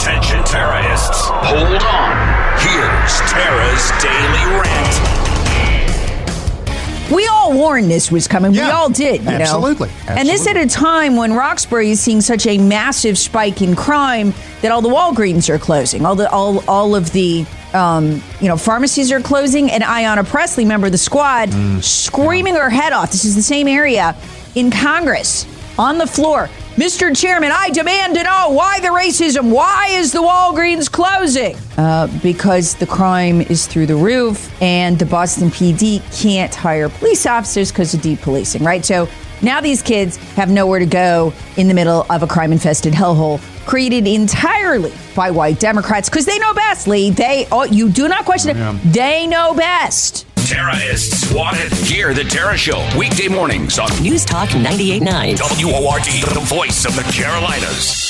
Attention terrorists, hold on. Here's Tara's Daily Rant. We all warned this was coming. we all did, you absolutely, know. Absolutely. And this at a time when Roxbury is seeing such a massive spike in crime that all the Walgreens are closing. All the all all of the um, you know pharmacies are closing. And Ayanna Pressley, member of the squad, Mm, screaming her head off. This is the same area in Congress on the floor. Mr. Chairman, I demand to know why the racism. Why is the Walgreens closing? Uh, because the crime is through the roof, and the Boston PD can't hire police officers because of depolicing, right? So now these kids have nowhere to go in the middle of a crime infested hellhole created entirely by white Democrats because they know best, Lee. They, oh, you do not question it. They know best. Tara is swatted. Hear the Tara Show weekday mornings on News Talk 98.9. WORD, the voice of the Carolinas.